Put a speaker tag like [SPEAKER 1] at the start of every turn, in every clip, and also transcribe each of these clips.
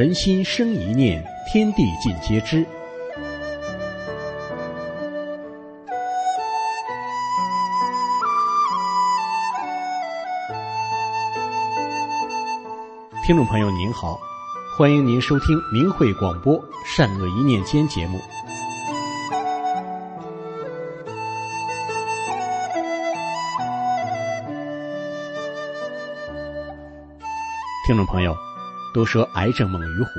[SPEAKER 1] 人心生一念，天地尽皆知。听众朋友您好，欢迎您收听明慧广播《善恶一念间》节目。听众朋友。都说癌症猛于虎，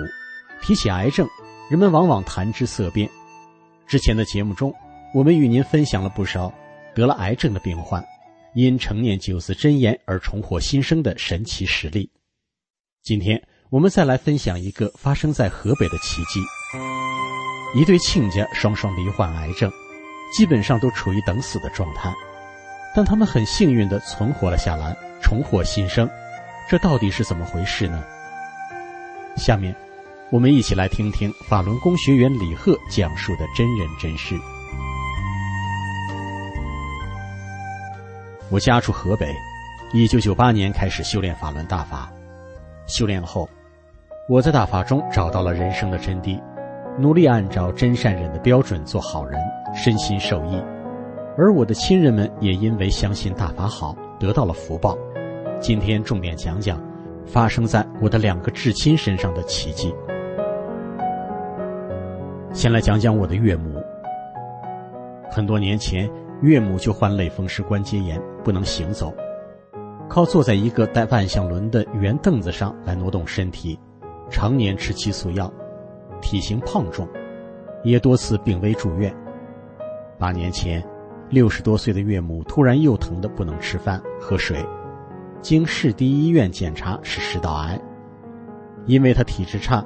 [SPEAKER 1] 提起癌症，人们往往谈之色变。之前的节目中，我们与您分享了不少得了癌症的病患因成念九字真言而重获新生的神奇实例。今天我们再来分享一个发生在河北的奇迹：一对亲家双双罹患癌症，基本上都处于等死的状态，但他们很幸运地存活了下来，重获新生。这到底是怎么回事呢？下面，我们一起来听听法轮功学员李贺讲述的真人真事。我家住河北，一九九八年开始修炼法轮大法。修炼后，我在大法中找到了人生的真谛，努力按照真善忍的标准做好人，身心受益。而我的亲人们也因为相信大法好，得到了福报。今天重点讲讲。发生在我的两个至亲身上的奇迹。先来讲讲我的岳母。很多年前，岳母就患类风湿关节炎，不能行走，靠坐在一个带万向轮的圆凳子上来挪动身体，常年吃激素药，体型胖重，也多次病危住院。八年前，六十多岁的岳母突然又疼得不能吃饭喝水。经市第一医院检查是食道癌，因为他体质差，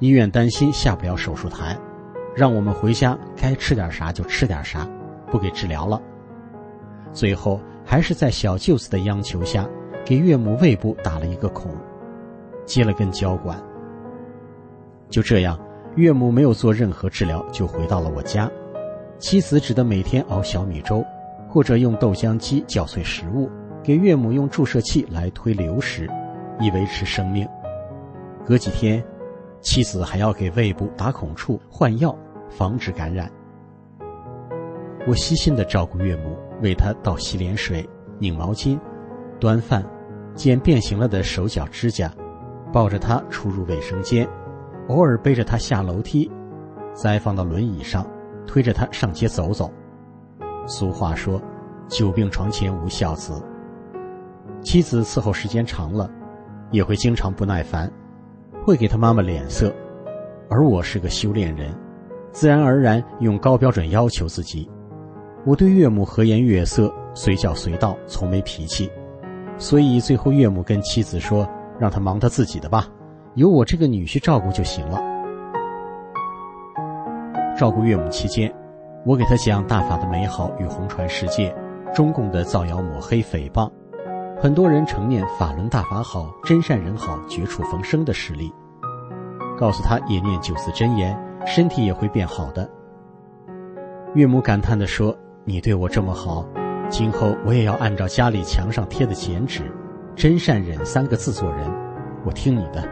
[SPEAKER 1] 医院担心下不了手术台，让我们回家该吃点啥就吃点啥，不给治疗了。最后还是在小舅子的央求下，给岳母胃部打了一个孔，接了根胶管。就这样，岳母没有做任何治疗就回到了我家，妻子只得每天熬小米粥，或者用豆浆机搅碎食物。给岳母用注射器来推流食，以维持生命。隔几天，妻子还要给胃部打孔处换药，防止感染。我细心的照顾岳母，为她倒洗脸水、拧毛巾、端饭、剪变形了的手脚指甲，抱着她出入卫生间，偶尔背着她下楼梯，再放到轮椅上，推着她上街走走。俗话说：“久病床前无孝子。”妻子伺候时间长了，也会经常不耐烦，会给他妈妈脸色。而我是个修炼人，自然而然用高标准要求自己。我对岳母和颜悦色，随叫随到，从没脾气。所以最后岳母跟妻子说：“让他忙他自己的吧，有我这个女婿照顾就行了。”照顾岳母期间，我给他讲大法的美好与红传世界，中共的造谣抹黑诽谤。很多人承念法轮大法好，真善人好，绝处逢生的实力，告诉他也念九字真言，身体也会变好的。岳母感叹地说：“你对我这么好，今后我也要按照家里墙上贴的剪纸‘真善忍’三个字做人，我听你的。”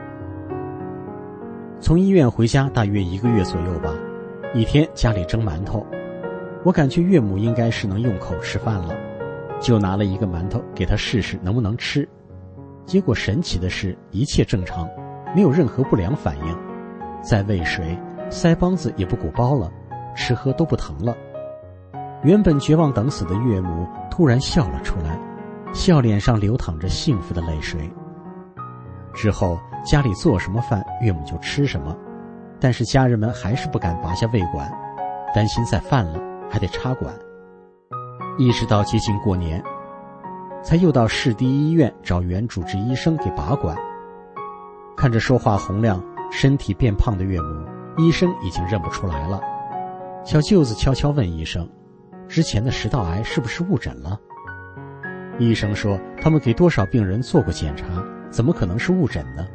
[SPEAKER 1] 从医院回家大约一个月左右吧，一天家里蒸馒头，我感觉岳母应该是能用口吃饭了，就拿了一个馒头给他试试能不能吃。结果神奇的是，一切正常，没有任何不良反应。再喂水，腮帮子也不鼓包了，吃喝都不疼了。原本绝望等死的岳母突然笑了出来，笑脸上流淌着幸福的泪水。之后家里做什么饭，岳母就吃什么，但是家人们还是不敢拔下胃管，担心再犯了还得插管。一直到接近过年，才又到市第一医院找原主治医生给拔管。看着说话洪亮、身体变胖的岳母，医生已经认不出来了。小舅子悄悄问医生。之前的食道癌是不是误诊了？医生说他们给多少病人做过检查，怎么可能是误诊呢？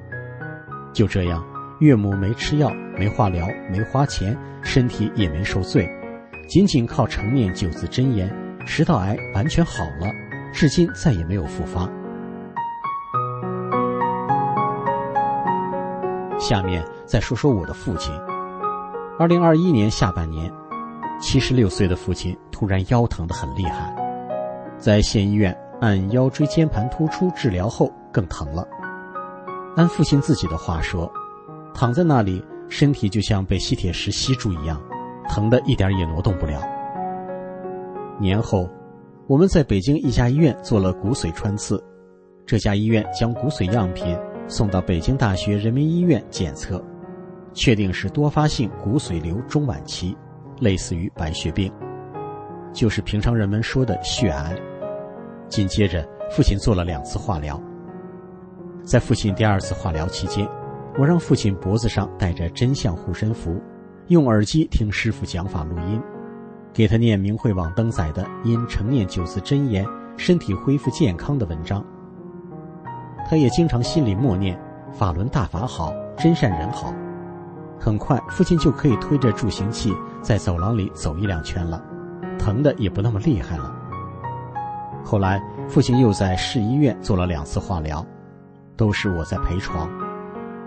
[SPEAKER 1] 就这样，岳母没吃药、没化疗、没花钱，身体也没受罪，仅仅靠成念九字真言，食道癌完全好了，至今再也没有复发。下面再说说我的父亲。二零二一年下半年。七十六岁的父亲突然腰疼得很厉害，在县医院按腰椎间盘突出治疗后更疼了。按父亲自己的话说，躺在那里，身体就像被吸铁石吸住一样，疼得一点也挪动不了。年后，我们在北京一家医院做了骨髓穿刺，这家医院将骨髓样品送到北京大学人民医院检测，确定是多发性骨髓瘤中晚期。类似于白血病，就是平常人们说的血癌。紧接着，父亲做了两次化疗。在父亲第二次化疗期间，我让父亲脖子上戴着真相护身符，用耳机听师傅讲法录音，给他念明慧网登载的因成念九字真言，身体恢复健康的文章。他也经常心里默念：法轮大法好，真善人好。很快，父亲就可以推着助行器在走廊里走一两圈了，疼的也不那么厉害了。后来，父亲又在市医院做了两次化疗，都是我在陪床。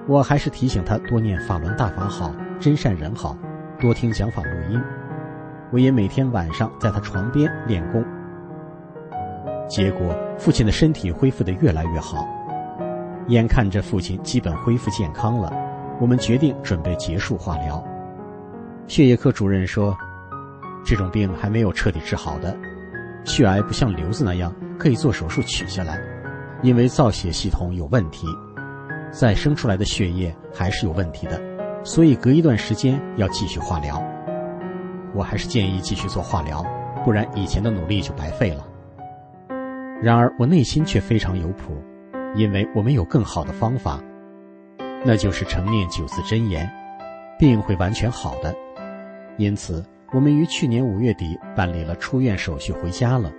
[SPEAKER 1] 我还是提醒他多念法轮大法好，真善人好，多听讲法录音。我也每天晚上在他床边练功。结果，父亲的身体恢复得越来越好，眼看着父亲基本恢复健康了。我们决定准备结束化疗。血液科主任说：“这种病还没有彻底治好的，血癌不像瘤子那样可以做手术取下来，因为造血系统有问题，再生出来的血液还是有问题的，所以隔一段时间要继续化疗。我还是建议继续做化疗，不然以前的努力就白费了。然而我内心却非常有谱，因为我们有更好的方法。”那就是成念九字真言，病会完全好的。因此，我们于去年五月底办理了出院手续，回家了。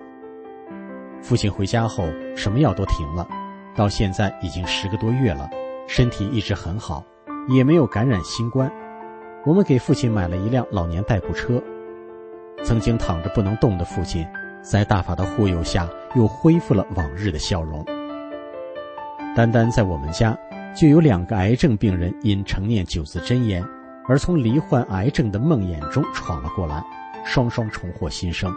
[SPEAKER 1] 父亲回家后，什么药都停了，到现在已经十个多月了，身体一直很好，也没有感染新冠。我们给父亲买了一辆老年代步车。曾经躺着不能动的父亲，在大法的护佑下，又恢复了往日的笑容。单单在我们家。就有两个癌症病人因成念九字真言，而从罹患癌症的梦魇中闯了过来，双双重获新生。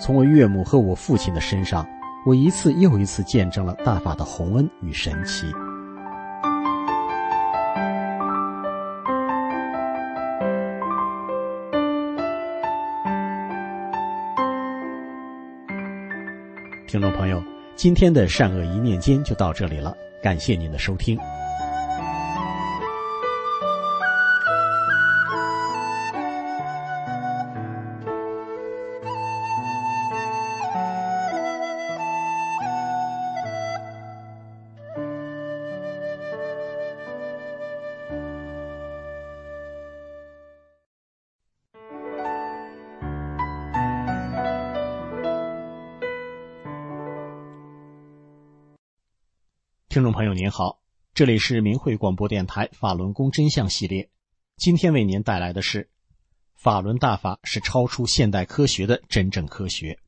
[SPEAKER 1] 从我岳母和我父亲的身上，我一次又一次见证了大法的洪恩与神奇。听众朋友，今天的善恶一念间就到这里了。感谢您的收听。听众朋友您好，这里是明慧广播电台法轮功真相系列，今天为您带来的是法轮大法是超出现代科学的真正科学。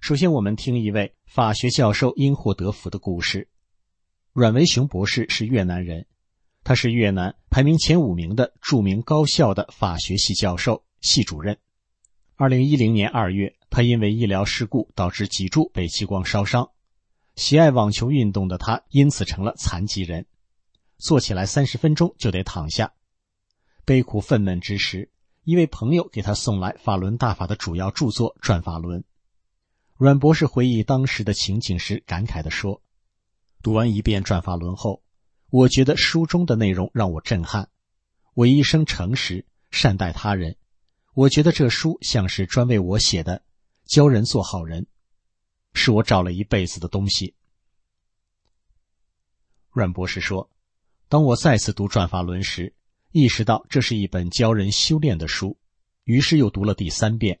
[SPEAKER 1] 首先，我们听一位法学教授因祸得福的故事。阮维雄博士是越南人，他是越南排名前五名的著名高校的法学系教授，系主任。二零一零年二月，他因为医疗事故导致脊柱被激光烧伤。喜爱网球运动的他因此成了残疾人，坐起来三十分钟就得躺下。悲苦愤懑之时，一位朋友给他送来法轮大法的主要著作《转法轮》。阮博士回忆当时的情景时，感慨地说：“读完一遍《转法轮》后，我觉得书中的内容让我震撼。我一生诚实，善待他人。我觉得这书像是专为我写的，教人做好人，是我找了一辈子的东西。”阮博士说：“当我再次读《转法轮》时，意识到这是一本教人修炼的书，于是又读了第三遍。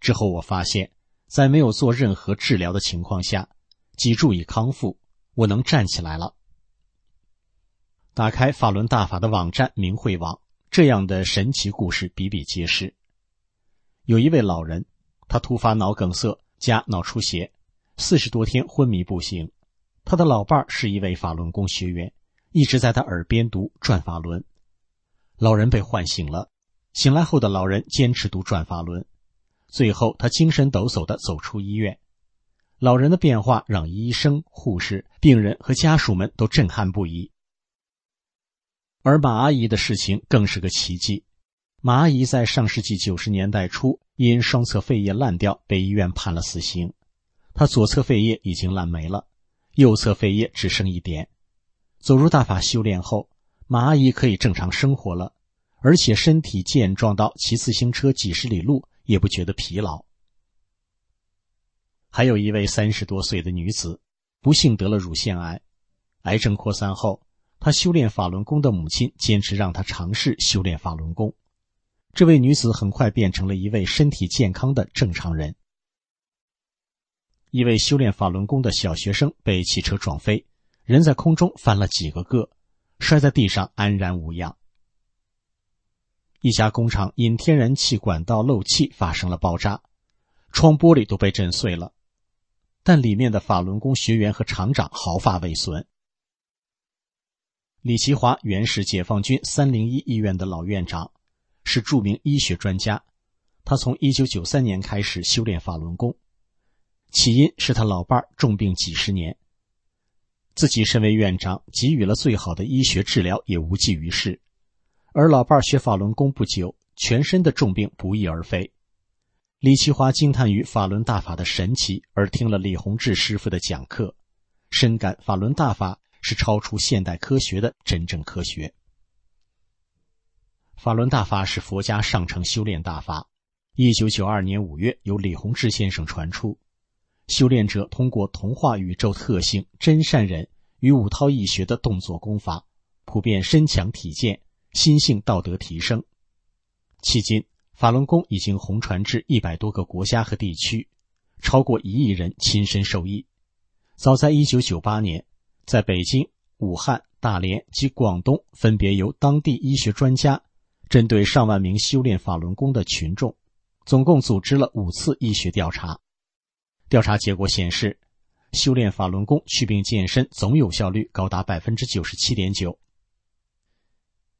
[SPEAKER 1] 之后我发现。”在没有做任何治疗的情况下，脊柱已康复，我能站起来了。打开法轮大法的网站明慧网，这样的神奇故事比比皆是。有一位老人，他突发脑梗塞加脑出血，四十多天昏迷不醒。他的老伴是一位法轮功学员，一直在他耳边读转法轮。老人被唤醒了，醒来后的老人坚持读转法轮。最后，他精神抖擞地走出医院。老人的变化让医生、护士、病人和家属们都震撼不已。而马阿姨的事情更是个奇迹。马阿姨在上世纪九十年代初因双侧肺叶烂掉被医院判了死刑。他左侧肺叶已经烂没了，右侧肺叶只剩一点。走入大法修炼后，马阿姨可以正常生活了，而且身体健壮到骑自行车几十里路。也不觉得疲劳。还有一位三十多岁的女子，不幸得了乳腺癌，癌症扩散后，她修炼法轮功的母亲坚持让她尝试修炼法轮功。这位女子很快变成了一位身体健康的正常人。一位修炼法轮功的小学生被汽车撞飞，人在空中翻了几个个，摔在地上安然无恙。一家工厂因天然气管道漏气发生了爆炸，窗玻璃都被震碎了，但里面的法轮功学员和厂长毫发未损。李奇华原是解放军三零一医院的老院长，是著名医学专家。他从一九九三年开始修炼法轮功，起因是他老伴重病几十年，自己身为院长，给予了最好的医学治疗也无济于事。而老伴儿学法轮功不久，全身的重病不翼而飞。李奇华惊叹于法轮大法的神奇，而听了李洪志师傅的讲课，深感法轮大法是超出现代科学的真正科学。法轮大法是佛家上乘修炼大法。一九九二年五月，由李洪志先生传出，修炼者通过同化宇宙特性真善忍与五韬易学的动作功法，普遍身强体健。心性道德提升，迄今法轮功已经红传至一百多个国家和地区，超过一亿人亲身受益。早在一九九八年，在北京、武汉、大连及广东，分别由当地医学专家针对上万名修炼法轮功的群众，总共组织了五次医学调查。调查结果显示，修炼法轮功祛病健身总有效率高达百分之九十七点九。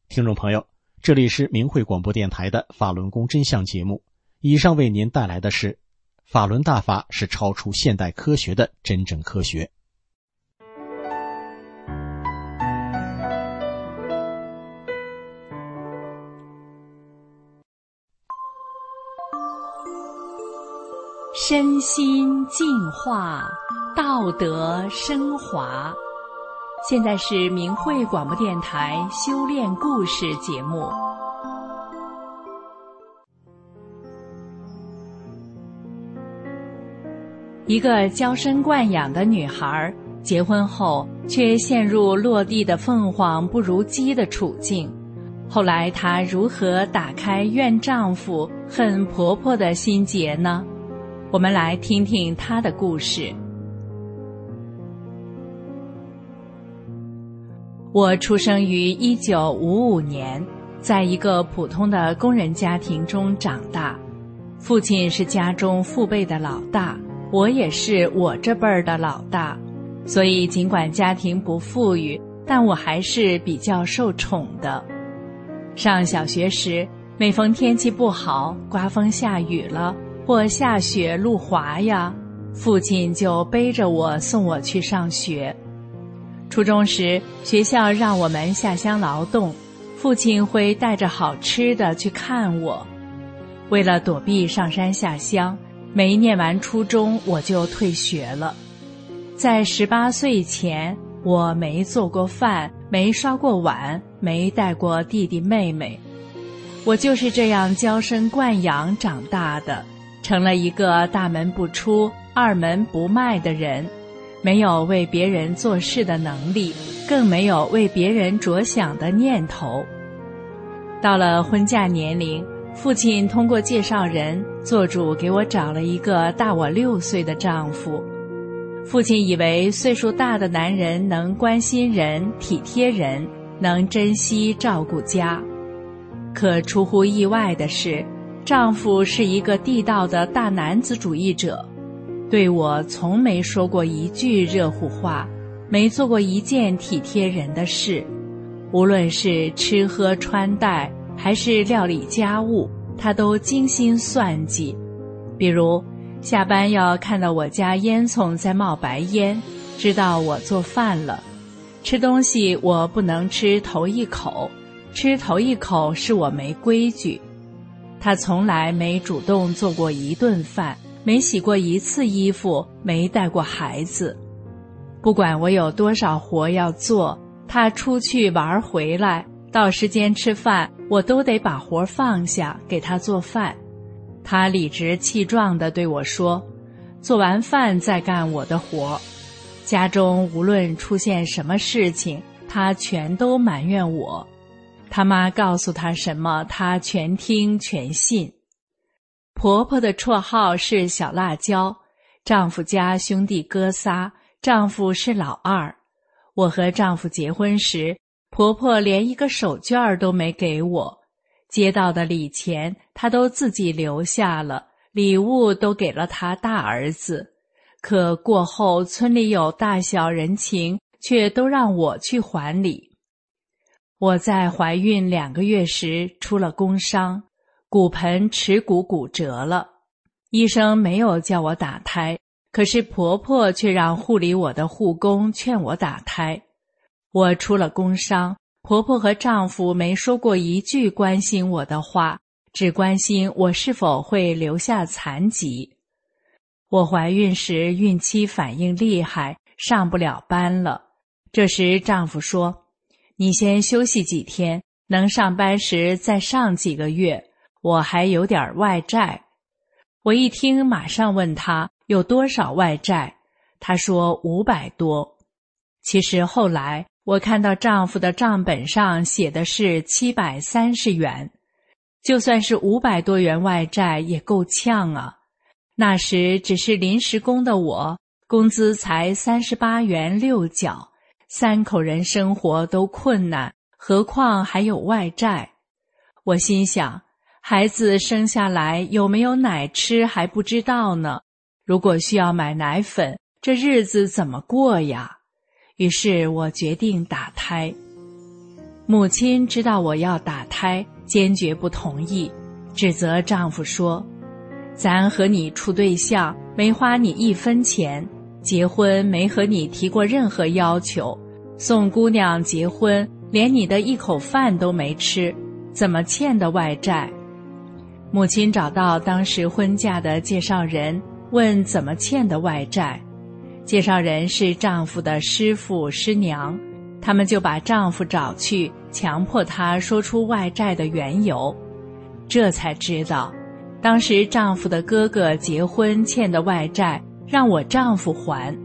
[SPEAKER 1] 听众朋友，这里是明慧广播电台的法轮功真相节目。以上为您带来的是：法轮大法是超出现代科学的真正科学。
[SPEAKER 2] 身心净化，道德升华。现在是明慧广播电台修炼故事节目。一个娇生惯养的女孩，结婚后却陷入落地的凤凰不如鸡的处境。后来她如何打开怨丈夫、恨婆婆的心结呢？我们来听听他的故事。我出生于一九五五年，在一个普通的工人家庭中长大。父亲是家中父辈的老大，我也是我这辈儿的老大，所以尽管家庭不富裕，但我还是比较受宠的。上小学时，每逢天气不好，刮风下雨了，或下雪路滑呀，父亲就背着我送我去上学。初中时，学校让我们下乡劳动，父亲会带着好吃的去看我。为了躲避上山下乡，没念完初中我就退学了。在十八岁前，我没做过饭，没刷过碗，没带过弟弟妹妹。我就是这样娇生惯养长大的，成了一个大门不出、二门不迈的人。没有为别人做事的能力，更没有为别人着想的念头。到了婚嫁年龄，父亲通过介绍人做主给我找了一个大我六岁的丈夫。父亲以为岁数大的男人能关心人、体贴人，能珍惜照顾家。可出乎意外的是，丈夫是一个地道的大男子主义者。对我从没说过一句热乎话，没做过一件体贴人的事，无论是吃喝穿戴还是料理家务，他都精心算计。比如，下班要看到我家烟囱在冒白烟，知道我做饭了；吃东西我不能吃头一口，吃头一口是我没规矩。他从来没主动做过一顿饭。没洗过一次衣服，没带过孩子。不管我有多少活要做，他出去玩回来，到时间吃饭，我都得把活放下给他做饭。他理直气壮地对我说：“做完饭再干我的活。”家中无论出现什么事情，他全都埋怨我。他妈告诉他什么，他全听全信。婆婆的绰号是小辣椒，丈夫家兄弟哥仨，丈夫是老二。我和丈夫结婚时，婆婆连一个手绢都没给我，接到的礼钱她都自己留下了，礼物都给了她大儿子。可过后村里有大小人情，却都让我去还礼。我在怀孕两个月时出了工伤。骨盆耻骨骨折了，医生没有叫我打胎，可是婆婆却让护理我的护工劝我打胎。我出了工伤，婆婆和丈夫没说过一句关心我的话，只关心我是否会留下残疾。我怀孕时孕期反应厉害，上不了班了。这时丈夫说：“你先休息几天，能上班时再上几个月。”我还有点外债，我一听马上问他有多少外债，他说五百多。其实后来我看到丈夫的账本上写的是七百三十元，就算是五百多元外债也够呛啊。那时只是临时工的我，工资才三十八元六角，三口人生活都困难，何况还有外债。我心想。孩子生下来有没有奶吃还不知道呢。如果需要买奶粉，这日子怎么过呀？于是我决定打胎。母亲知道我要打胎，坚决不同意，指责丈夫说：“咱和你处对象，没花你一分钱；结婚没和你提过任何要求；送姑娘结婚，连你的一口饭都没吃，怎么欠的外债？”母亲找到当时婚嫁的介绍人，问怎么欠的外债。介绍人是丈夫的师傅师娘，他们就把丈夫找去，强迫他说出外债的缘由。这才知道，当时丈夫的哥哥结婚欠的外债，让我丈夫还。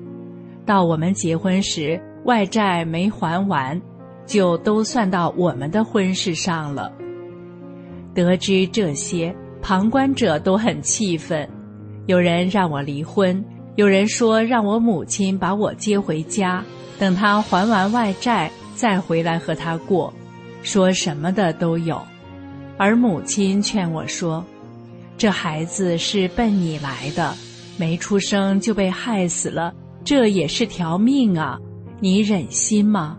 [SPEAKER 2] 到我们结婚时，外债没还完，就都算到我们的婚事上了。得知这些，旁观者都很气愤。有人让我离婚，有人说让我母亲把我接回家，等他还完外债再回来和他过，说什么的都有。而母亲劝我说：“这孩子是奔你来的，没出生就被害死了，这也是条命啊！你忍心吗？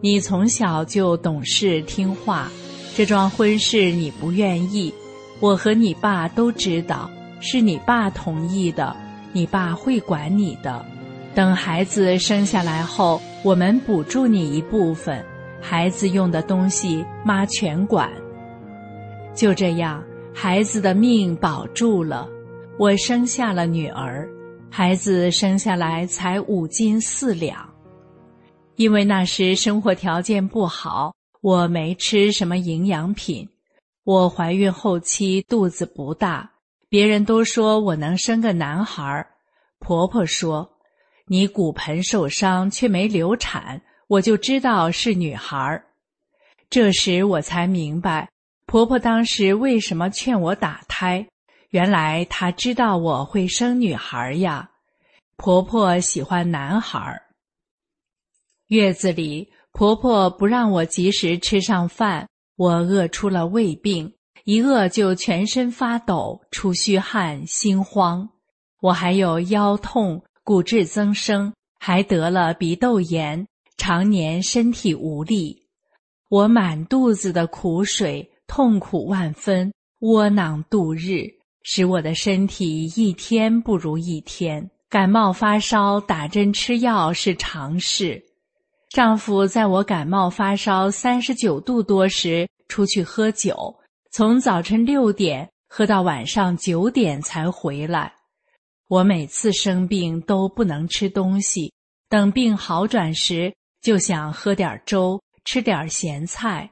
[SPEAKER 2] 你从小就懂事听话。”这桩婚事你不愿意，我和你爸都知道，是你爸同意的，你爸会管你的。等孩子生下来后，我们补助你一部分，孩子用的东西妈全管。就这样，孩子的命保住了，我生下了女儿。孩子生下来才五斤四两，因为那时生活条件不好，我没吃什么营养品。我怀孕后期肚子不大，别人都说我能生个男孩。婆婆说：“你骨盆受伤却没流产，我就知道是女孩。”这时我才明白，婆婆当时为什么劝我打胎。原来他知道我会生女孩呀，婆婆喜欢男孩。月子里，婆婆不让我及时吃上饭，我饿出了胃病，一饿就全身发抖、出虚汗、心慌。我还有腰痛、骨质增生，还得了鼻窦炎，常年身体无力。我满肚子的苦水，痛苦万分，窝囊度日。使我的身体一天不如一天，感冒发烧打针吃药是常事。丈夫在我感冒发烧三十九度多时出去喝酒，从早晨六点喝到晚上九点才回来。我每次生病都不能吃东西，等病好转时就想喝点粥，吃点咸菜，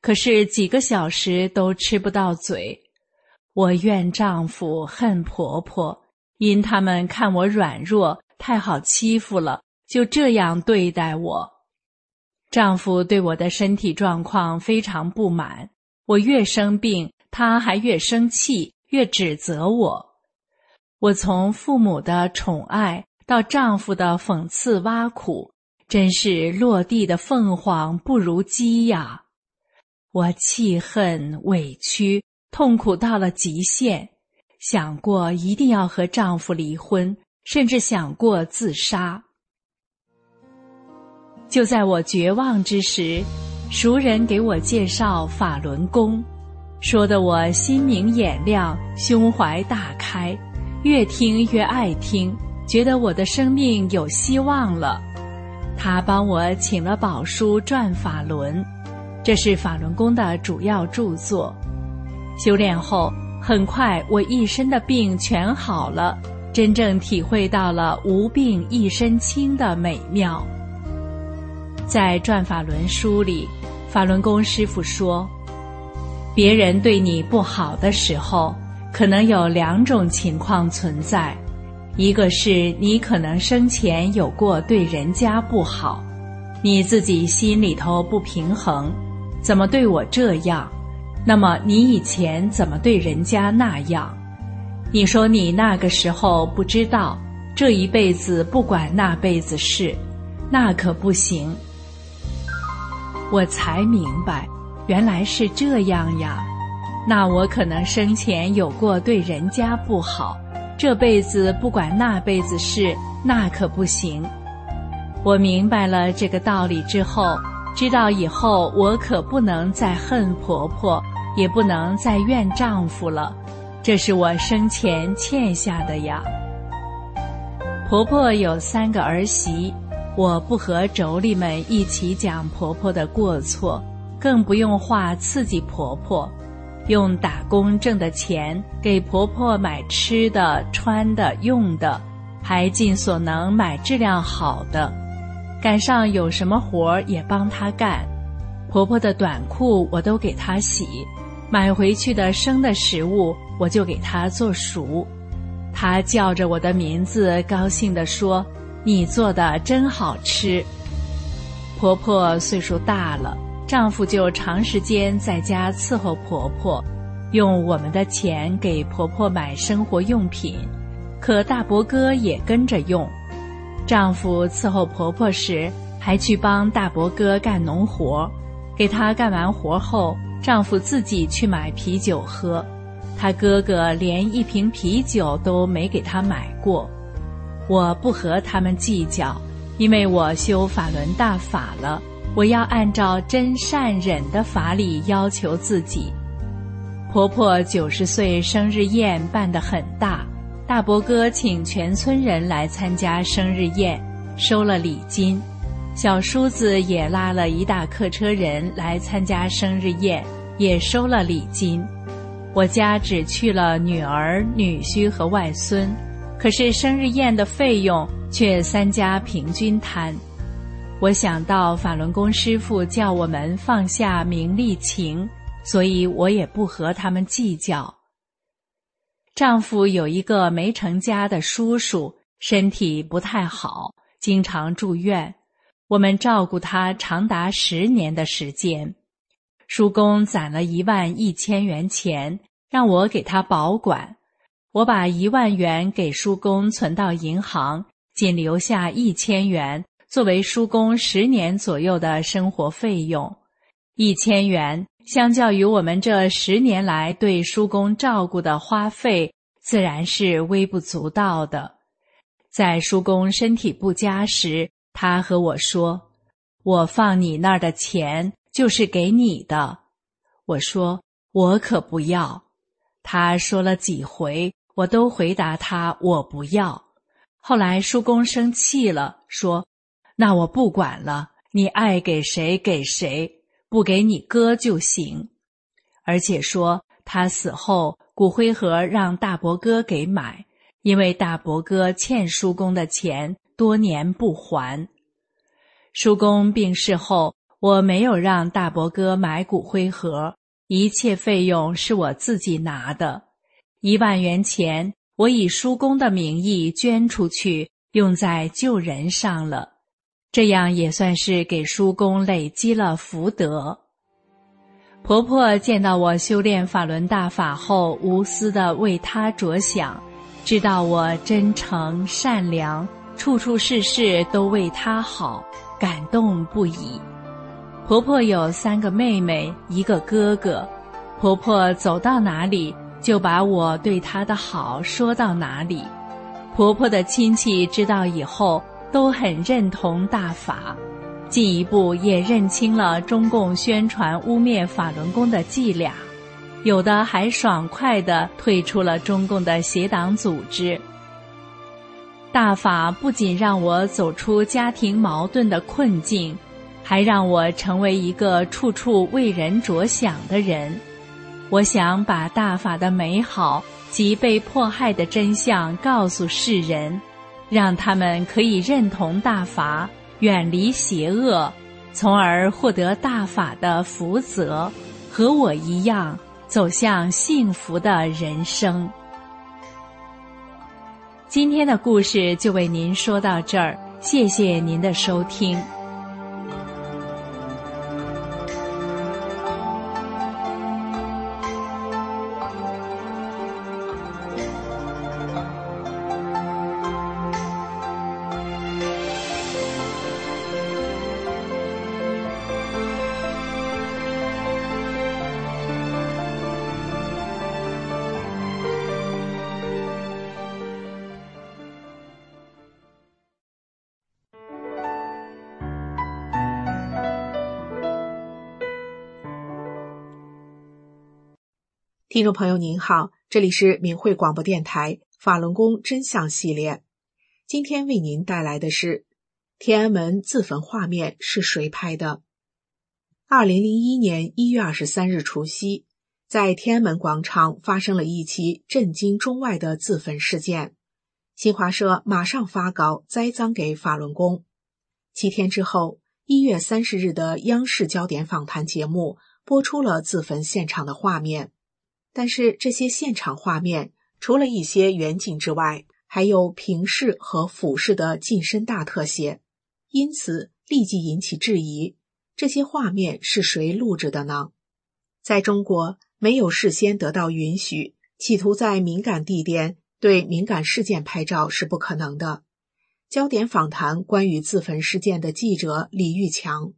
[SPEAKER 2] 可是几个小时都吃不到嘴。我怨丈夫，恨婆婆，因他们看我软弱，太好欺负了，就这样对待我。丈夫对我的身体状况非常不满，我越生病，他还越生气，越指责我。我从父母的宠爱到丈夫的讽刺挖苦，真是落地的凤凰不如鸡呀！我气恨委屈。痛苦到了极限，想过一定要和丈夫离婚，甚至想过自杀。就在我绝望之时，熟人给我介绍法轮功，说的我心明眼亮，胸怀大开，越听越爱听，觉得我的生命有希望了。他帮我请了宝书《转法轮》，这是法轮功的主要著作。修炼后，很快我一身的病全好了，真正体会到了“无病一身轻”的美妙。在《转法轮》书里，法轮功师傅说：“别人对你不好的时候，可能有两种情况存在，一个是你可能生前有过对人家不好，你自己心里头不平衡，怎么对我这样？”那么你以前怎么对人家那样？你说你那个时候不知道，这一辈子不管那辈子事，那可不行。我才明白，原来是这样呀。那我可能生前有过对人家不好，这辈子不管那辈子事，那可不行。我明白了这个道理之后，知道以后我可不能再恨婆婆。也不能再怨丈夫了，这是我生前欠下的呀。婆婆有三个儿媳，我不和妯娌们一起讲婆婆的过错，更不用话刺激婆婆，用打工挣的钱给婆婆买吃的、穿的、用的，还尽所能买质量好的，赶上有什么活也帮她干。婆婆的短裤我都给她洗。买回去的生的食物，我就给他做熟。他叫着我的名字，高兴地说：“你做的真好吃。”婆婆岁数大了，丈夫就长时间在家伺候婆婆，用我们的钱给婆婆买生活用品。可大伯哥也跟着用。丈夫伺候婆婆时，还去帮大伯哥干农活，给他干完活后。丈夫自己去买啤酒喝，他哥哥连一瓶啤酒都没给他买过。我不和他们计较，因为我修法轮大法了，我要按照真善忍的法理要求自己。婆婆九十岁生日宴办得很大，大伯哥请全村人来参加生日宴，收了礼金。小叔子也拉了一大客车人来参加生日宴，也收了礼金。我家只去了女儿、女婿和外孙，可是生日宴的费用却三家平均摊。我想到法轮功师傅叫我们放下名利情。所以我也不和他们计较。丈夫有一个没成家的叔叔，身体不太好，经常住院。我们照顾他长达十年的时间。叔公攒了一万一千元钱，让我给他保管。我把一万元给叔公存到银行，仅留下一千元作为叔公十年左右的生活费用。一千元。相较于我们这十年来对叔公照顾的花费，自然是微不足道的。在叔公身体不佳时，他和我说：“我放你那儿的钱就是给你的。”我说：“我可不要。”他说了几回，我都回答他：“我不要。”后来叔公生气了，说：“那我不管了，你爱给谁给谁。”不给你哥就行，而且说他死后骨灰盒让大伯哥给买，因为大伯哥欠叔公的钱多年不还。叔公病逝后，我没有让大伯哥买骨灰盒，一切费用是我自己拿的。一万元钱，我以叔公的名义捐出去，用在救人上了。这样也算是给叔公累积了福德。婆婆见到我修炼法轮大法后，无私的为他着想，知道我真诚善良，处处事事都为她好，感动不已。婆婆有三个妹妹，一个哥哥。婆婆走到哪里，就把我对她的好说到哪里。婆婆的亲戚知道以后。都很认同大法，进一步也认清了中共宣传污蔑法轮功的伎俩，有的还爽快地退出了中共的邪党组织。大法不仅让我走出家庭矛盾的困境，还让我成为一个处处为人着想的人。我想把大法的美好及被迫害的真相告诉世人。让他们可以认同大法，远离邪恶，从而获得大法的福泽，和我一样走向幸福的人生。今天的故事就为您说到这儿，谢谢您的收听。
[SPEAKER 3] 听众朋友您好，这里是明慧广播电台法轮功真相系列。今天为您带来的是天安门自焚画面是谁拍的？二零零一年一月二十三日除夕，在天安门广场发生了一起震惊中外的自焚事件。新华社马上发稿栽赃给法轮功。七天之后，一月三十日的央视焦点访谈节目播出了自焚现场的画面。但是这些现场画面，除了一些远景之外，还有平视和俯视的近身大特写，因此立即引起质疑：这些画面是谁录制的呢？在中国，没有事先得到允许，企图在敏感地点对敏感事件拍照是不可能的。焦点访谈关于自焚事件的记者李玉强，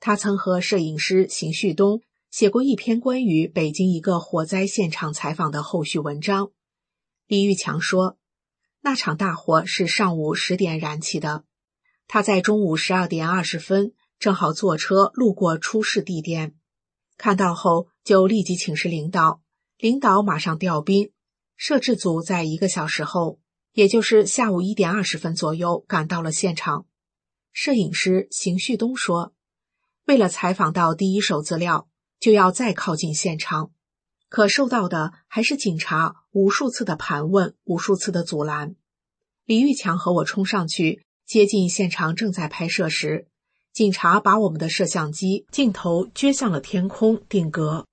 [SPEAKER 3] 他曾和摄影师邢旭东。写过一篇关于北京一个火灾现场采访的后续文章。李玉强说，那场大火是上午十点燃起的，他在中午十二点二十分正好坐车路过出事地点，看到后就立即请示领导，领导马上调兵，摄制组在一个小时后，也就是下午一点二十分左右赶到了现场。摄影师邢旭东说：“为了采访到第一手资料，就要再靠近现场，可受到的还是警察无数次的盘问，无数次的阻拦。”李玉强和我冲上去接近现场，正在拍摄时，警察把我们的摄像机镜头撅向了天空定格。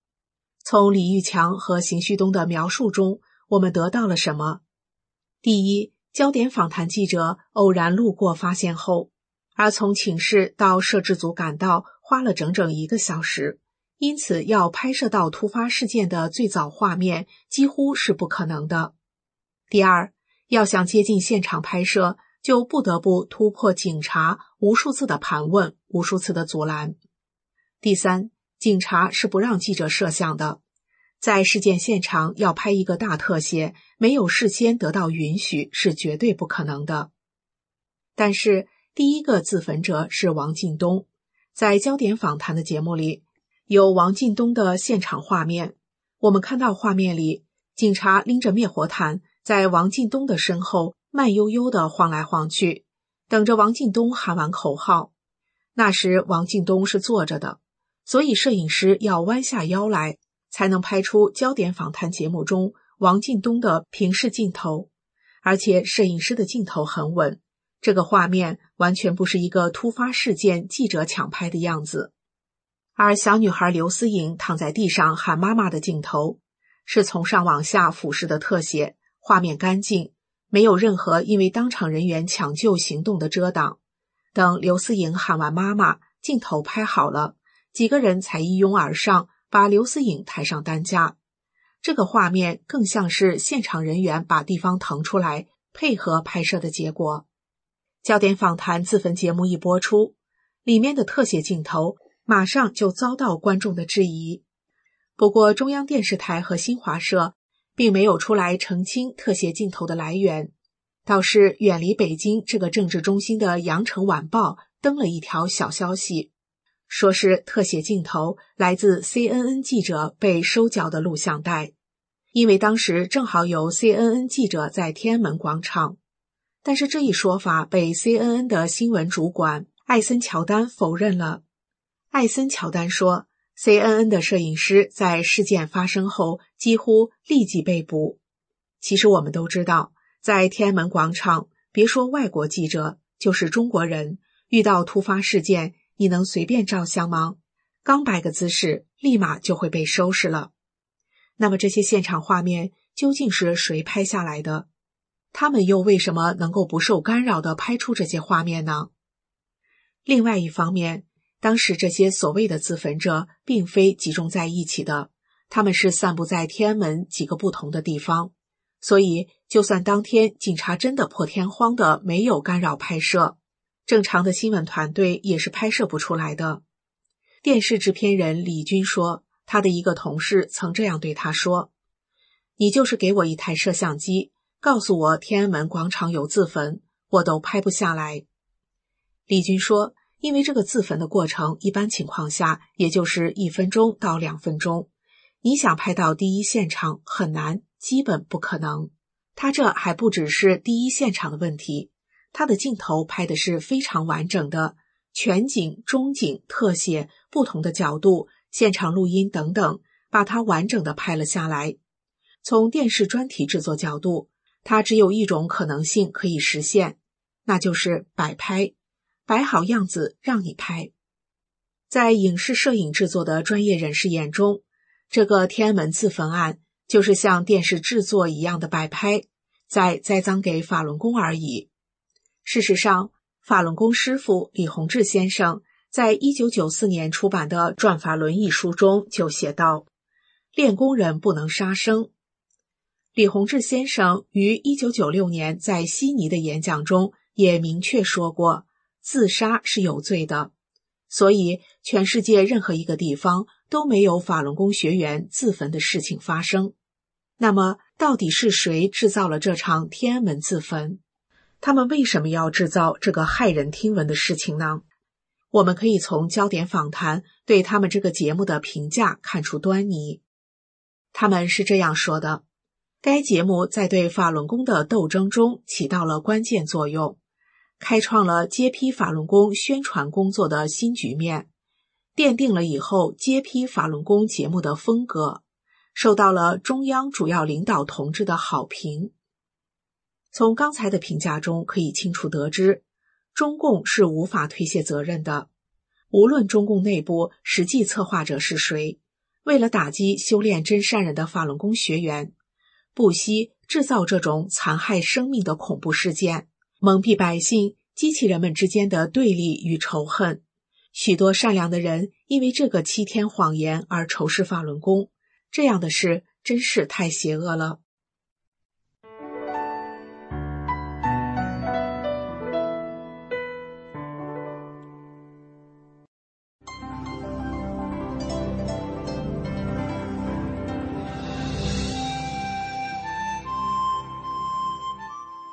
[SPEAKER 3] 从李玉强和邢旭东的描述中，我们得到了什么？第一，焦点访谈记者偶然路过发现后，而从寝室到摄制组赶到花了整整一个小时，因此要拍摄到突发事件的最早画面几乎是不可能的。第二。要想接近现场拍摄，就不得不突破警察无数次的盘问、无数次的阻拦。第三，警察是不让记者摄像的，在事件现场要拍一个大特写，没有事先得到允许是绝对不可能的。但是，第一个自焚者是王进东，在焦点访谈的节目里有王进东的现场画面，我们看到画面里警察拎着灭火毯。在王进东的身后，慢悠悠的晃来晃去，等着王进东喊完口号。那时王进东是坐着的，所以摄影师要弯下腰来，才能拍出焦点访谈节目中王进东的平视镜头。而且摄影师的镜头很稳，这个画面完全不是一个突发事件记者抢拍的样子。而小女孩刘思颖躺在地上喊妈妈的镜头，是从上往下俯视的特写。画面干净，没有任何因为当场人员抢救行动的遮挡。等刘思颖喊完“妈妈”，镜头拍好了，几个人才一拥而上，把刘思颖抬上担架。这个画面更像是现场人员把地方腾出来配合拍摄的结果。焦点访谈自焚节目一播出，里面的特写镜头马上就遭到观众的质疑。不过，中央电视台和新华社。并没有出来澄清特写镜头的来源，倒是远离北京这个政治中心的《羊城晚报》登了一条小消息，说是特写镜头来自 CNN 记者被收缴的录像带，因为当时正好有 CNN 记者在天安门广场。但是这一说法被 CNN 的新闻主管艾森乔丹否认了。艾森乔丹说。CNN 的摄影师在事件发生后几乎立即被捕。其实我们都知道，在天安门广场，别说外国记者，就是中国人，遇到突发事件，你能随便照相吗？刚摆个姿势，立马就会被收拾了。那么这些现场画面究竟是谁拍下来的？他们又为什么能够不受干扰的拍出这些画面呢？另外一方面。当时这些所谓的自焚者并非集中在一起的，他们是散布在天安门几个不同的地方，所以就算当天警察真的破天荒的没有干扰拍摄，正常的新闻团队也是拍摄不出来的。电视制片人李军说，他的一个同事曾这样对他说：“你就是给我一台摄像机，告诉我天安门广场有自焚，我都拍不下来。”李军说。因为这个自焚的过程，一般情况下也就是一分钟到两分钟。你想拍到第一现场很难，基本不可能。他这还不只是第一现场的问题，他的镜头拍的是非常完整的，全景、中景、特写、不同的角度、现场录音等等，把它完整的拍了下来。从电视专题制作角度，它只有一种可能性可以实现，那就是摆拍。摆好样子让你拍，在影视摄影制作的专业人士眼中，这个天安门自焚案就是像电视制作一样的摆拍，在栽赃给法轮功而已。事实上，法轮功师傅李洪志先生在一九九四年出版的《转法轮》一书中就写道：“练功人不能杀生。”李洪志先生于一九九六年在悉尼的演讲中也明确说过。自杀是有罪的，所以全世界任何一个地方都没有法轮功学员自焚的事情发生。那么，到底是谁制造了这场天安门自焚？他们为什么要制造这个骇人听闻的事情呢？我们可以从焦点访谈对他们这个节目的评价看出端倪。他们是这样说的：该节目在对法轮功的斗争中起到了关键作用，开创了揭批法轮功宣传工作的新局面，奠定了以后揭批法轮功节目的风格，受到了中央主要领导同志的好评。从刚才的评价中可以清楚得知。中共是无法推卸责任的，无论中共内部实际策划者是谁，为了打击修炼真善人的法轮功学员，不惜制造这种残害生命的恐怖事件，蒙蔽百姓，激起人们之间的对立与仇恨。许多善良的人因为这个欺天谎言而仇视法轮功，这样的事真是太邪恶了。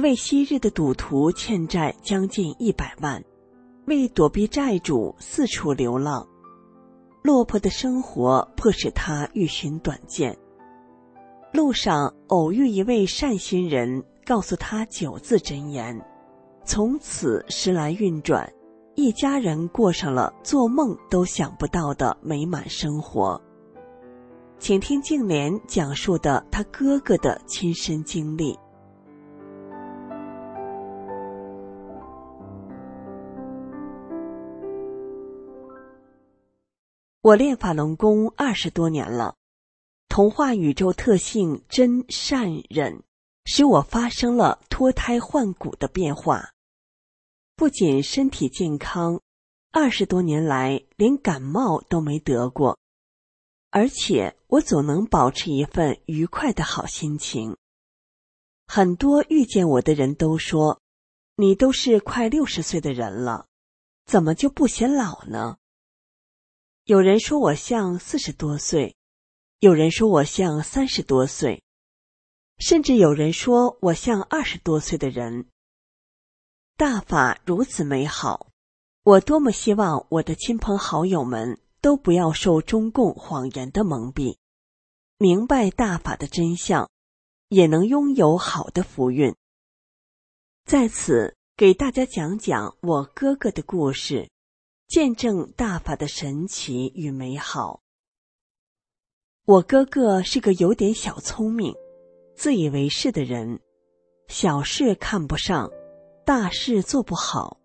[SPEAKER 4] 一位昔日的赌徒欠债将近一百万，为躲避债主四处流浪，落魄的生活迫使他欲寻短见。路上偶遇一位善心人，告诉他九字真言，从此时来运转，一家人过上了做梦都想不到的美满生活。请听静莲讲述的他哥哥的亲身经历。我练法轮功二十多年了，童话宇宙特性真善忍，使我发生了脱胎换骨的变化。不仅身体健康，二十多年来连感冒都没得过，而且我总能保持一份愉快的好心情。很多遇见我的人都说：“你都是快六十岁的人了，怎么就不显老呢？”有人说我像四十多岁，有人说我像三十多岁，甚至有人说我像二十多岁的人。大法如此美好，我多么希望我的亲朋好友们都不要受中共谎言的蒙蔽，明白大法的真相，也能拥有好的福运。在此给大家讲讲我哥哥的故事。见证大法的神奇与美好。我哥哥是个有点小聪明、自以为是的人，小事看不上，大事做不好，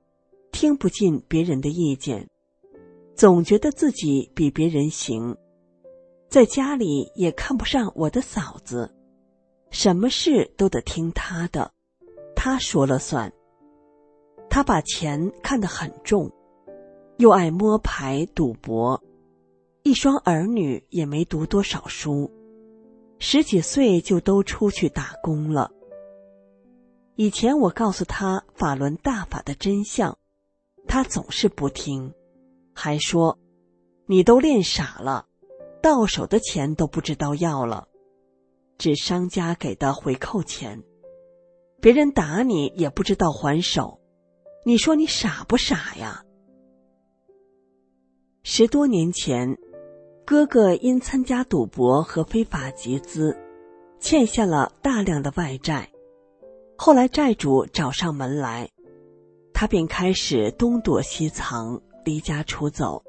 [SPEAKER 4] 听不进别人的意见，总觉得自己比别人行。在家里也看不上我的嫂子，什么事都得听他的，他说了算。他把钱看得很重。又爱摸牌赌博，一双儿女也没读多少书，十几岁就都出去打工了。以前我告诉他法轮大法的真相，他总是不听，还说：“你都练傻了，到手的钱都不知道要了，指商家给的回扣钱，别人打你也不知道还手，你说你傻不傻呀？”十多年前，哥哥因参加赌博和非法集资，欠下了大量的外债。后来债主找上门来，他便开始东躲西藏，离家出走。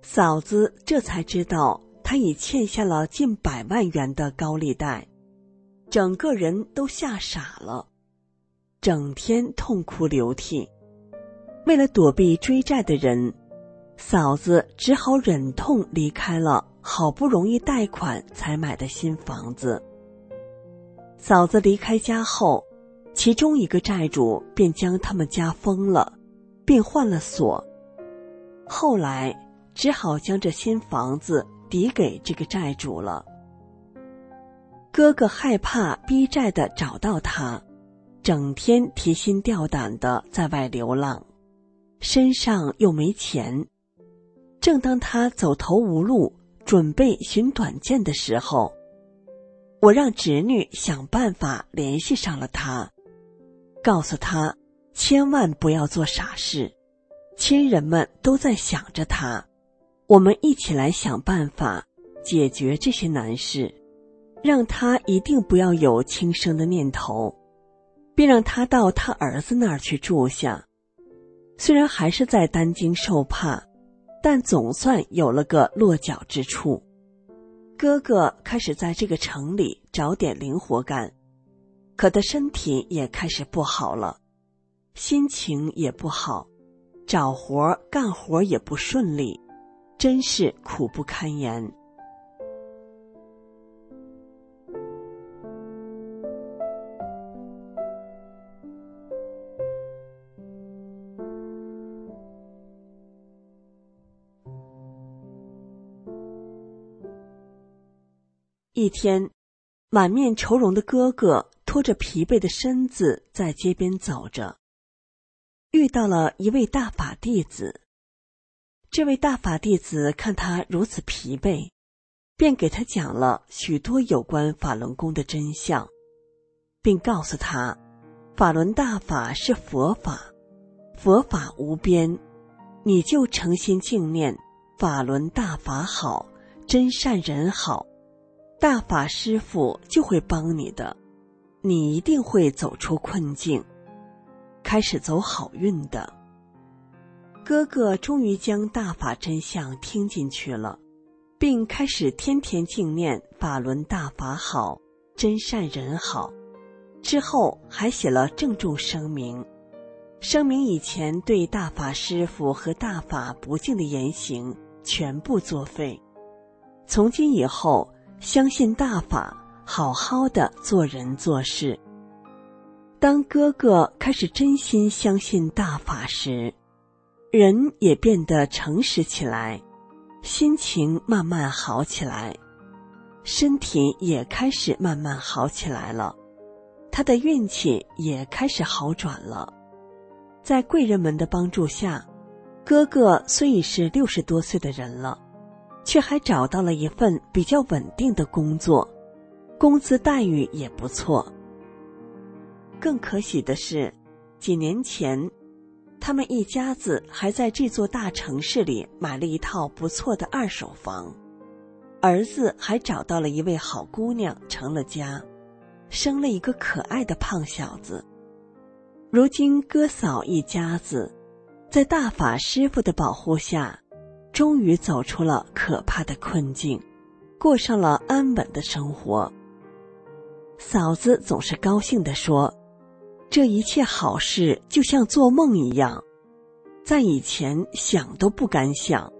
[SPEAKER 4] 嫂子这才知道他已欠下了近百万元的高利贷，整个人都吓傻了，整天痛哭流涕。为了躲避追债的人。嫂子只好忍痛离开了好不容易贷款才买的新房子。嫂子离开家后，其中一个债主便将他们家封了，并换了锁。后来只好将这新房子抵给这个债主了。哥哥害怕逼债的找到他，整天提心吊胆的在外流浪，身上又没钱。正当他走投无路，准备寻短见的时候，我让侄女想办法联系上了他，告诉他千万不要做傻事，亲人们都在想着他，我们一起来想办法解决这些难事，让他一定不要有轻生的念头，并让他到他儿子那儿去住下，虽然还是在担惊受怕。但总算有了个落脚之处，哥哥开始在这个城里找点零活干，可他身体也开始不好了，心情也不好，找活干活也不顺利，真是苦不堪言。一天，满面愁容的哥哥拖着疲惫的身子在街边走着，遇到了一位大法弟子。这位大法弟子看他如此疲惫，便给他讲了许多有关法轮功的真相，并告诉他，法轮大法是佛法，佛法无边，你就诚心敬念法轮大法好，真善人好。大法师傅就会帮你的，你一定会走出困境，开始走好运的。哥哥终于将大法真相听进去了，并开始天天敬念法轮大法好，真善人好。之后还写了郑重声明，声明以前对大法师傅和大法不敬的言行全部作废，从今以后。相信大法，好好的做人做事。当哥哥开始真心相信大法时，人也变得诚实起来，心情慢慢好起来，身体也开始慢慢好起来了，他的运气也开始好转了。在贵人们的帮助下，哥哥虽已是六十多岁的人了。却还找到了一份比较稳定的工作，工资待遇也不错。更可喜的是，几年前，他们一家子还在这座大城市里买了一套不错的二手房，儿子还找到了一位好姑娘，成了家，生了一个可爱的胖小子。如今，哥嫂一家子，在大法师傅的保护下。终于走出了可怕的困境，过上了安稳的生活。嫂子总是高兴地说：“这一切好事就像做梦一样，在以前想都不敢想。”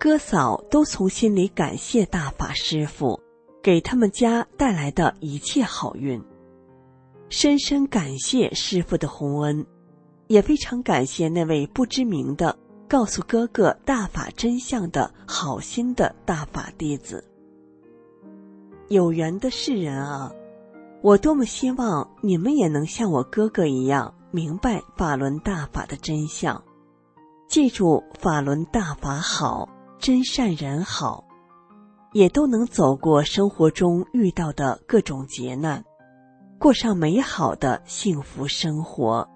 [SPEAKER 4] 哥嫂都从心里感谢大法师傅给他们家带来的一切好运，深深感谢师傅的洪恩，也非常感谢那位不知名的。告诉哥哥大法真相的好心的大法弟子，有缘的世人啊，我多么希望你们也能像我哥哥一样明白法轮大法的真相，记住法轮大法好，真善人好，也都能走过生活中遇到的各种劫难，过上美好的幸福生活。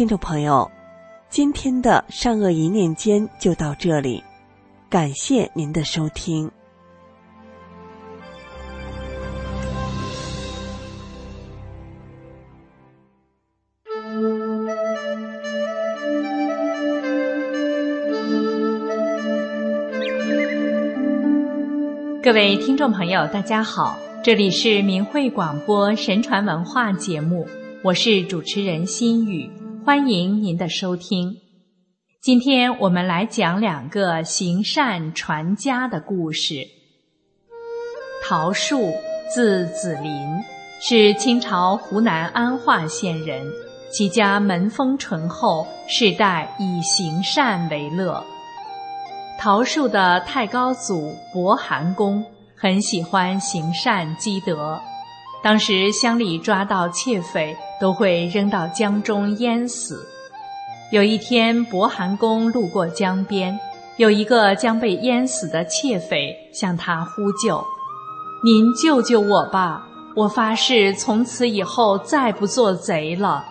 [SPEAKER 4] 听众朋友，今天的善恶一念间就到这里，感谢您的收听。
[SPEAKER 2] 各位听众朋友，大家好，这里是明慧广播神传文化节目，我是主持人心雨，欢迎您的收听。今天我们来讲两个行善传家的故事。陶树，字子霖，是清朝湖南安化县人，其家门风淳厚，世代以行善为乐。陶树的太高祖伯寒公很喜欢行善积德，当时乡里抓到窃匪，都会扔到江中淹死。有一天，伯寒公路过江边，有一个将被淹死的窃匪向他呼救：“您救救我吧！我发誓从此以后再不做贼了。”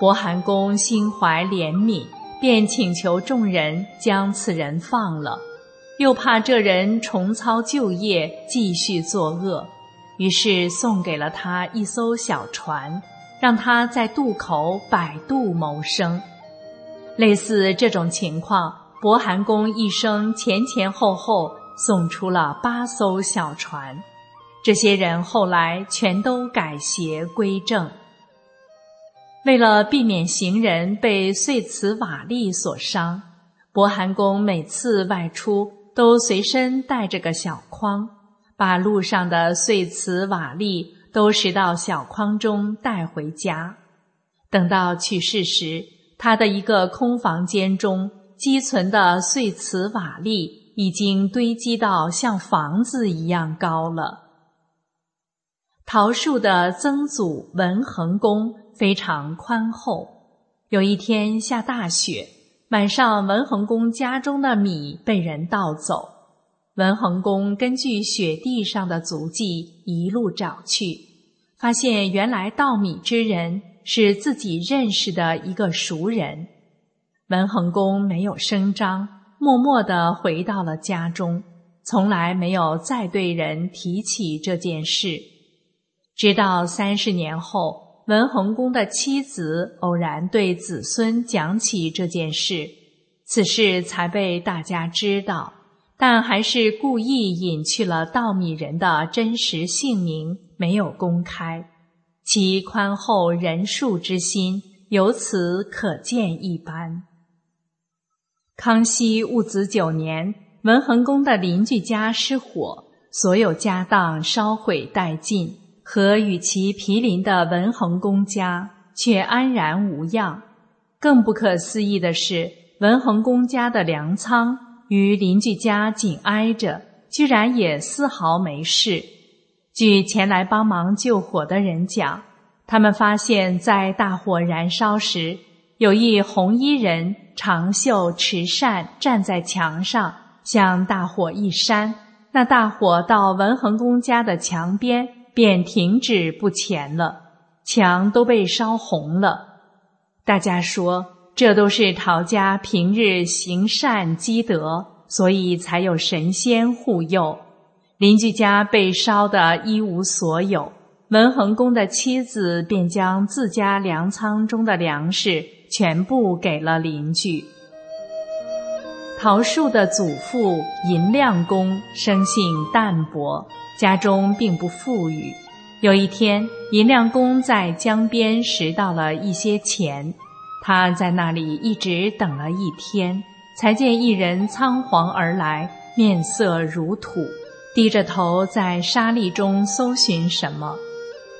[SPEAKER 2] 伯寒公心怀怜悯。便请求众人将此人放了，又怕这人重操旧业，继续作恶，于是送给了他一艘小船，让他在渡口摆渡谋生。类似这种情况，伯寒公一生前前后后送出了八艘小船，这些人后来全都改邪归正。为了避免行人被碎瓷瓦砾所伤，伯寒公每次外出都随身带着个小筐，把路上的碎瓷瓦砾都拾到小筐中带回家。等到去世时，他的一个空房间中积存的碎瓷瓦砾已经堆积到像房子一样高了。陶树的曾祖文恒公。非常宽厚。有一天下大雪，晚上文恒公家中的米被人盗走。文恒公根据雪地上的足迹一路找去，发现原来盗米之人是自己认识的一个熟人。文恒公没有声张，默默地回到了家中，从来没有再对人提起这件事。直到三十年后。文恒公的妻子偶然对子孙讲起这件事，此事才被大家知道，但还是故意隐去了稻米人的真实姓名，没有公开。其宽厚仁恕之心，由此可见一斑。康熙戊子九年，文恒公的邻居家失火，所有家当烧毁殆尽。和与其毗邻的文恒公家却安然无恙。更不可思议的是，文恒公家的粮仓与邻居家紧挨着，居然也丝毫没事。据前来帮忙救火的人讲，他们发现，在大火燃烧时，有一红衣人长袖持扇站在墙上，向大火一扇，那大火到文恒公家的墙边。便停止不前了，墙都被烧红了。大家说，这都是陶家平日行善积德，所以才有神仙护佑。邻居家被烧得一无所有，文恒公的妻子便将自家粮仓中的粮食全部给了邻居。陶树的祖父银亮公生性淡泊。家中并不富裕。有一天，银亮公在江边拾到了一些钱，他在那里一直等了一天，才见一人仓皇而来，面色如土，低着头在沙砾中搜寻什么。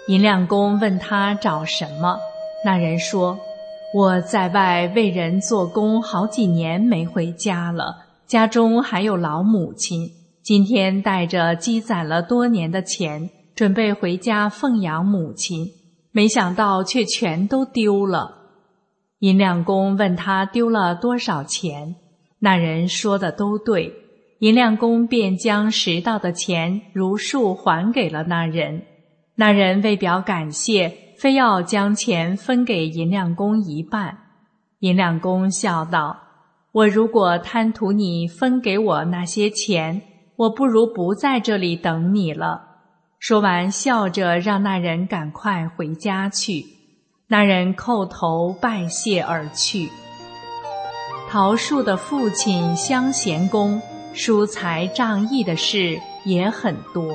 [SPEAKER 2] 银亮公问他找什么，那人说：“我在外为人做工好几年没回家了，家中还有老母亲。”今天带着积攒了多年的钱，准备回家奉养母亲，没想到却全都丢了。银亮公问他丢了多少钱，那人说的都对，银亮公便将拾到的钱如数还给了那人。那人为表感谢，非要将钱分给银亮公一半。银亮公笑道：“我如果贪图你分给我那些钱。”我不如不在这里等你了。说完，笑着让那人赶快回家去。那人叩头拜谢而去。桃树的父亲襄贤公疏财仗义的事也很多。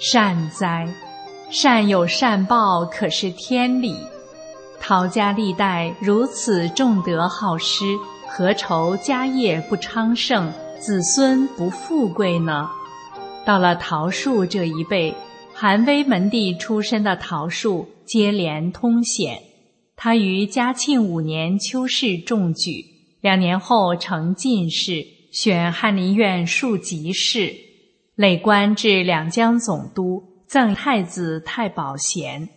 [SPEAKER 2] 善哉，善有善报，可是天理。陶家历代如此重德好施，何愁家业不昌盛，子孙不富贵呢？到了桃树这一辈，寒微门第出身的陶树接连通显。他于嘉庆五年秋试中举，两年后成进士，选翰林院庶吉士，累官至两江总督，赠太子太保衔。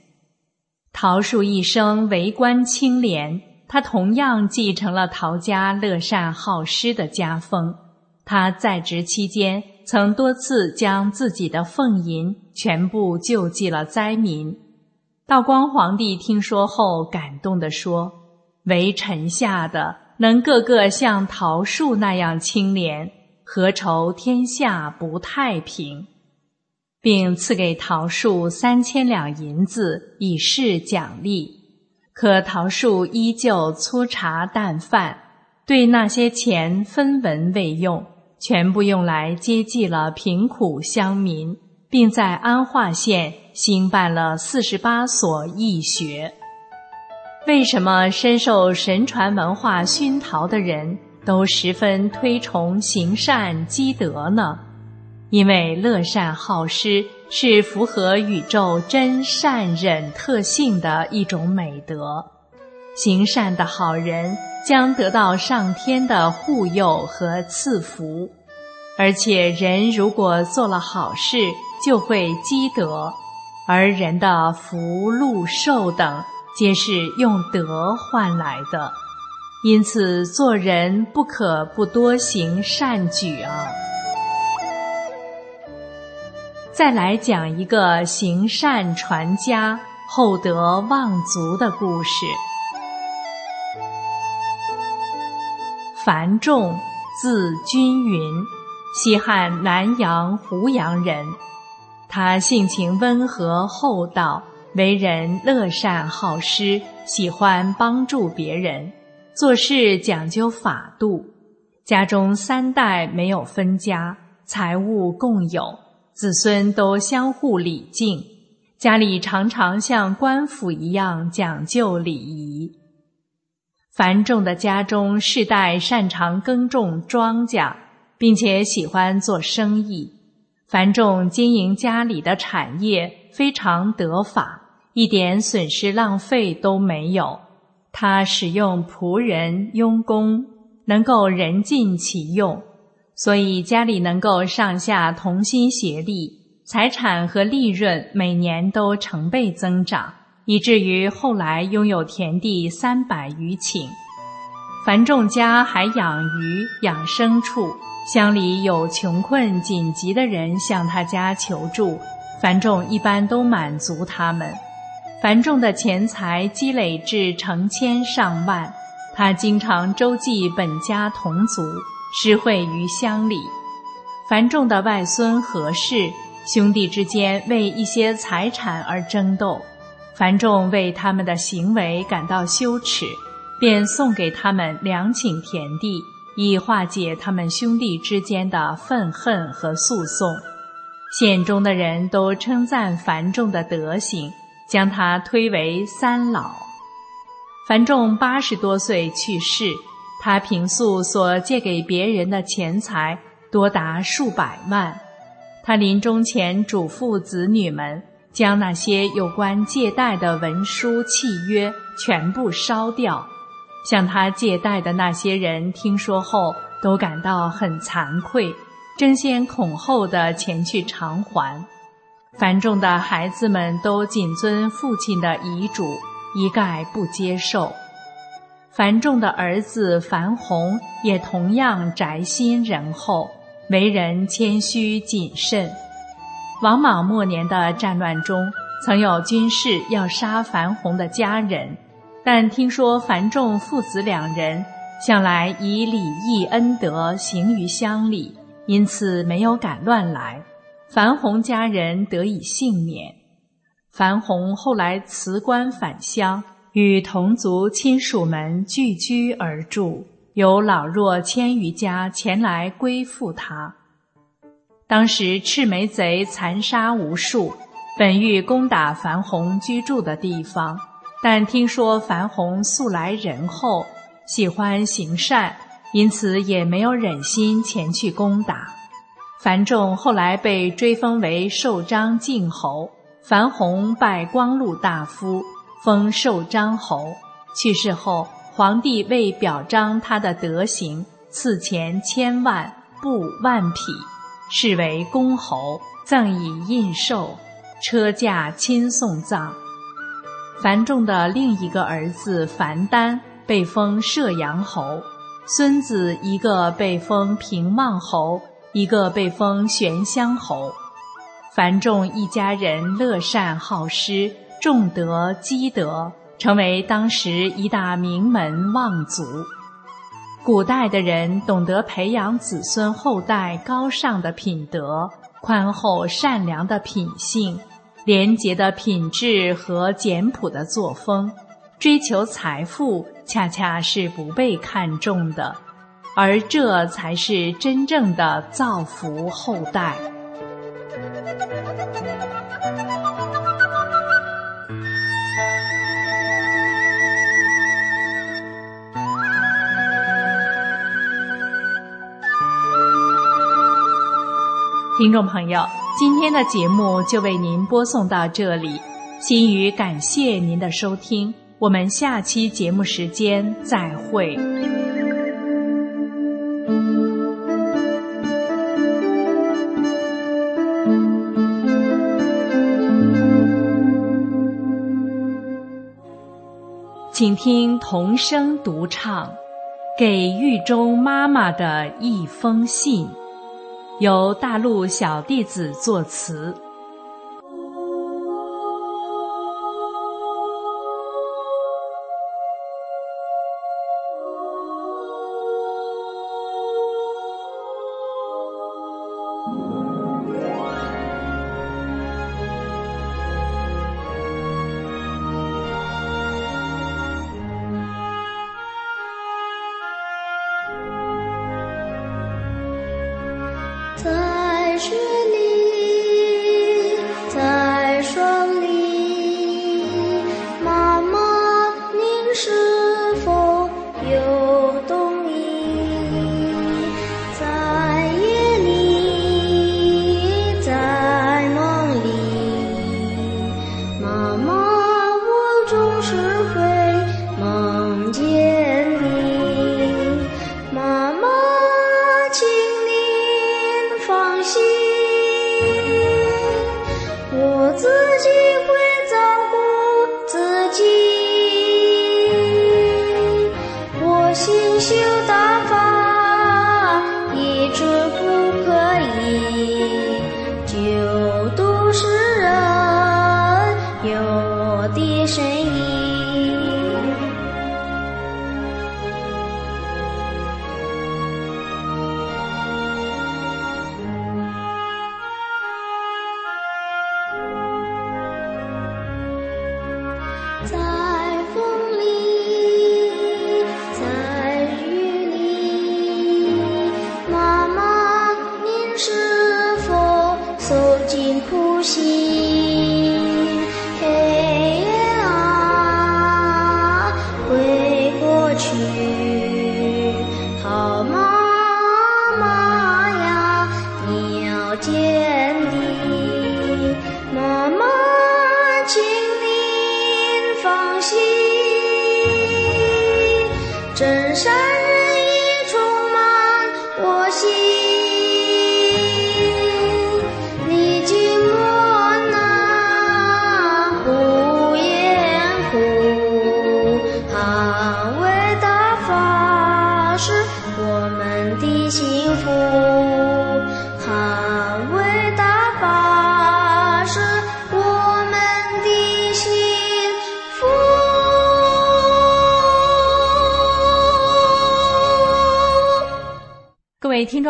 [SPEAKER 2] 陶树一生为官清廉，他同样继承了陶家乐善好施的家风。他在职期间，曾多次将自己的俸银全部救济了灾民。道光皇帝听说后，感动地说：“为臣下的能个个像桃树那样清廉，何愁天下不太平？”并赐给桃树三千两银子以示奖励，可桃树依旧粗茶淡饭，对那些钱分文未用，全部用来接济了贫苦乡民，并在安化县兴办了四十八所义学。为什么深受神传文化熏陶的人都十分推崇行善积德呢？因为乐善好施是符合宇宙真善忍特性的一种美德，行善的好人将得到上天的护佑和赐福，而且人如果做了好事，就会积德，而人的福禄寿等皆是用德换来的，因此做人不可不多行善举啊。再来讲一个行善传家、厚德望族的故事。樊仲，字君云，西汉南阳湖阳人。他性情温和厚道，为人乐善好施，喜欢帮助别人，做事讲究法度。家中三代没有分家，财物共有。子孙都相互礼敬，家里常常像官府一样讲究礼仪。樊仲的家中世代擅长耕种庄稼，并且喜欢做生意。樊仲经营家里的产业非常得法，一点损失浪费都没有。他使用仆人佣工，能够人尽其用。所以家里能够上下同心协力，财产和利润每年都成倍增长，以至于后来拥有田地三百余顷。樊仲家还养鱼、养牲畜，乡里有穷困紧急的人向他家求助，樊仲一般都满足他们。樊仲的钱财积累至成千上万，他经常周济本家同族。施惠于乡里，樊仲的外孙何氏兄弟之间为一些财产而争斗，樊仲为他们的行为感到羞耻，便送给他们两顷田地，以化解他们兄弟之间的愤恨和诉讼。县中的人都称赞樊仲的德行，将他推为三老。樊仲八十多岁去世。他平素所借给别人的钱财多达数百万，他临终前嘱咐子女们将那些有关借贷的文书契约全部烧掉。向他借贷的那些人听说后都感到很惭愧，争先恐后的前去偿还。樊仲的孩子们都谨遵父亲的遗嘱，一概不接受。樊仲的儿子樊宏也同样宅心仁厚，为人谦虚谨慎。王莽末年的战乱中，曾有军士要杀樊宏的家人，但听说樊仲父子两人向来以礼义恩德行于乡里，因此没有敢乱来，樊宏家人得以幸免。樊宏后来辞官返乡。与同族亲属们聚居而住，有老弱千余家前来归附他。当时赤眉贼残杀无数，本欲攻打樊洪居住的地方，但听说樊洪素来仁厚，喜欢行善，因此也没有忍心前去攻打。樊仲后来被追封为寿张靖侯，樊洪拜光禄大夫，封寿张侯。去世后，皇帝为表彰他的德行，赐钱千万，布万匹，视为公侯，赠以印绶，车驾亲送葬。樊仲的另一个儿子樊丹被封射阳侯，孙子一个被封平望侯。一个被封玄乡侯，樊仲一家人乐善好施，重德积德，成为当时一大名门望族。古代的人懂得培养子孙后代高尚的品德、宽厚善良的品性、廉洁的品质和简朴的作风，追求财富恰恰是不被看重的。而这才是真正的造福后代。听众朋友，今天的节目就为您播送到这里，心语感谢您的收听，我们下期节目时间再会。请听童声独唱《给狱中妈妈的一封信》，由大陆小弟子作词。